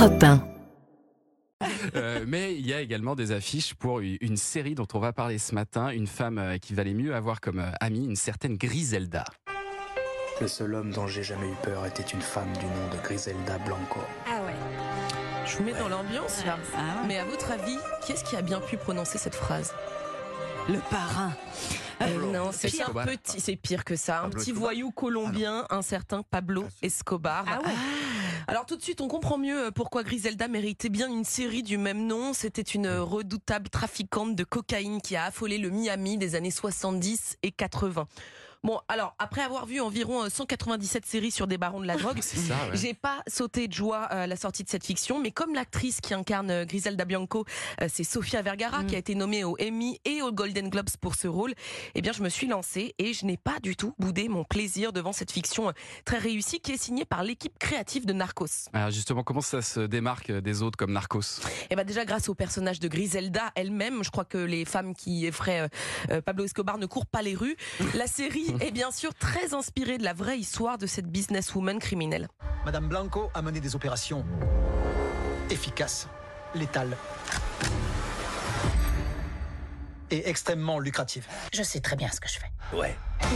Europe 1. Euh, mais il y a également des affiches pour une série dont on va parler ce matin, une femme euh, qui valait mieux avoir comme euh, amie, une certaine Griselda. Le seul homme dont j'ai jamais eu peur était une femme du nom de Griselda Blanco. Ah ouais. Je vous mets dans l'ambiance là. Ah ouais. Mais à votre avis, qui est-ce qui a bien pu prononcer cette phrase? Le parrain. Euh, Non, c'est un Escobar. petit, c'est pire que ça. Un Pablo petit Escobar. voyou colombien, un certain Pablo Escobar. Ah ouais. Alors tout de suite, on comprend mieux euh, pourquoi Griselda méritait bien une série du même nom. C'était une euh, redoutable trafiquante de cocaïne qui a affolé le Miami des années 70 et 80. Bon, alors après avoir vu environ euh, 197 séries sur des barons de la drogue, ouais. J'ai pas sauté de joie à la sortie de cette fiction, mais comme l'actrice qui incarne euh, Griselda Bianco, euh, c'est Sofia Vergara, Mm. qui a été nommée au Emmy et au Golden Globes pour ce rôle, eh bien je me suis lancée et je n'ai pas du tout boudé mon plaisir devant cette fiction euh, très réussie qui est signée par l'équipe créative de Narcos. Alors justement, comment ça se démarque des autres comme Narcos? Et ben déjà grâce au personnage de Griselda elle-même, je crois que les femmes qui effraient euh, euh, Pablo Escobar ne courent pas les rues. La série est bien sûr très inspirée de la vraie histoire de cette businesswoman criminelle. Madame Blanco a mené des opérations efficaces, létales et extrêmement lucratives. Je sais très bien ce que je fais. Ouais.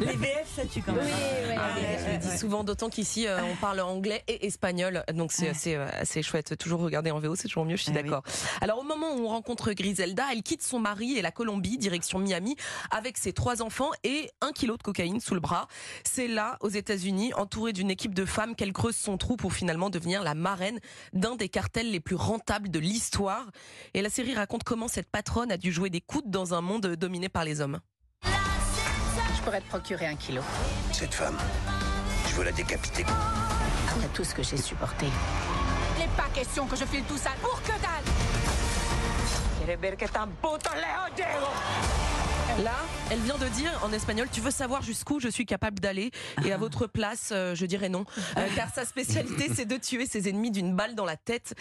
Les VF, ça tue quand même. Ah, je le dis souvent, d'autant qu'ici euh, on parle anglais et espagnol, donc c'est Ouais. assez, euh, assez chouette. Toujours regarder en VO, c'est toujours mieux, je suis Ah oui. d'accord. Alors au moment où on rencontre Griselda, elle quitte son mari et la Colombie, direction Miami, avec ses trois enfants et un kilo de cocaïne sous le bras. C'est là, aux États-Unis, entourée d'une équipe de femmes, qu'elle creuse son trou pour finalement devenir la marraine d'un des cartels les plus rentables de l'histoire. Et la série raconte comment cette patronne a dû jouer des coudes dans un monde dominé par les hommes. Je pourrais te procurer un kilo. Cette femme, je veux la décapiter. Après tout ce que j'ai supporté. Il n'est pas question que je file tout ça pour que dalle Là, elle vient de dire en espagnol, tu veux savoir jusqu'où je suis capable d'aller Et à votre place, euh, je dirais non. Euh, car sa spécialité, c'est de tuer ses ennemis d'une balle dans la tête.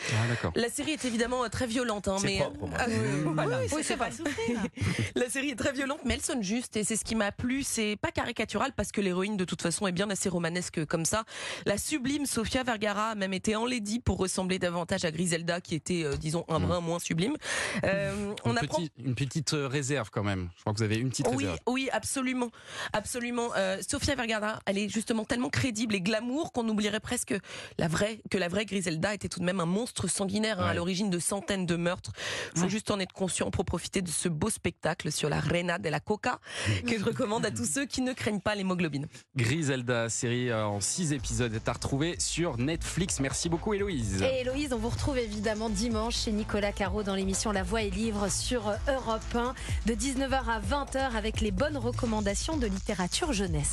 Ah. La série est évidemment euh, très violente. Hein, C'est mais propre. Ah, oui, Voilà. oui, Oui, c'est vrai. pas souffrir. La série est très violente, mais elle sonne juste. Et c'est ce qui m'a plu. C'est pas caricatural parce que l'héroïne, de toute façon, est bien assez romanesque comme ça. La sublime Sofia Vergara a même été enlaidie pour ressembler davantage à Griselda, qui était, euh, disons, un brin moins sublime. On Une, apprend petite, une petite réserve quand même. Je crois que vous avez une petite Oui, réserve. oui, absolument, absolument. Euh, Sofia Vergara, elle est justement tellement crédible et glamour qu'on oublierait presque la vraie que la vraie Griselda était tout de même un monstre sanguinaire hein, à l'origine de centaines de meurtres. Faut Ouais. juste en être conscient pour profiter de ce beau spectacle sur la Reina de la Coca que je recommande à tous ceux qui ne craignent pas l'hémoglobine. Griselda, série euh, en 6 épisodes, est à retrouver sur Netflix. Merci beaucoup Héloïse. Et Héloïse, on vous retrouve évidemment dimanche chez Nicolas Caro dans l'émission La Voix et Livre sur Europe 1 de 19h à 20h avec les bonnes recommandations de littérature jeunesse.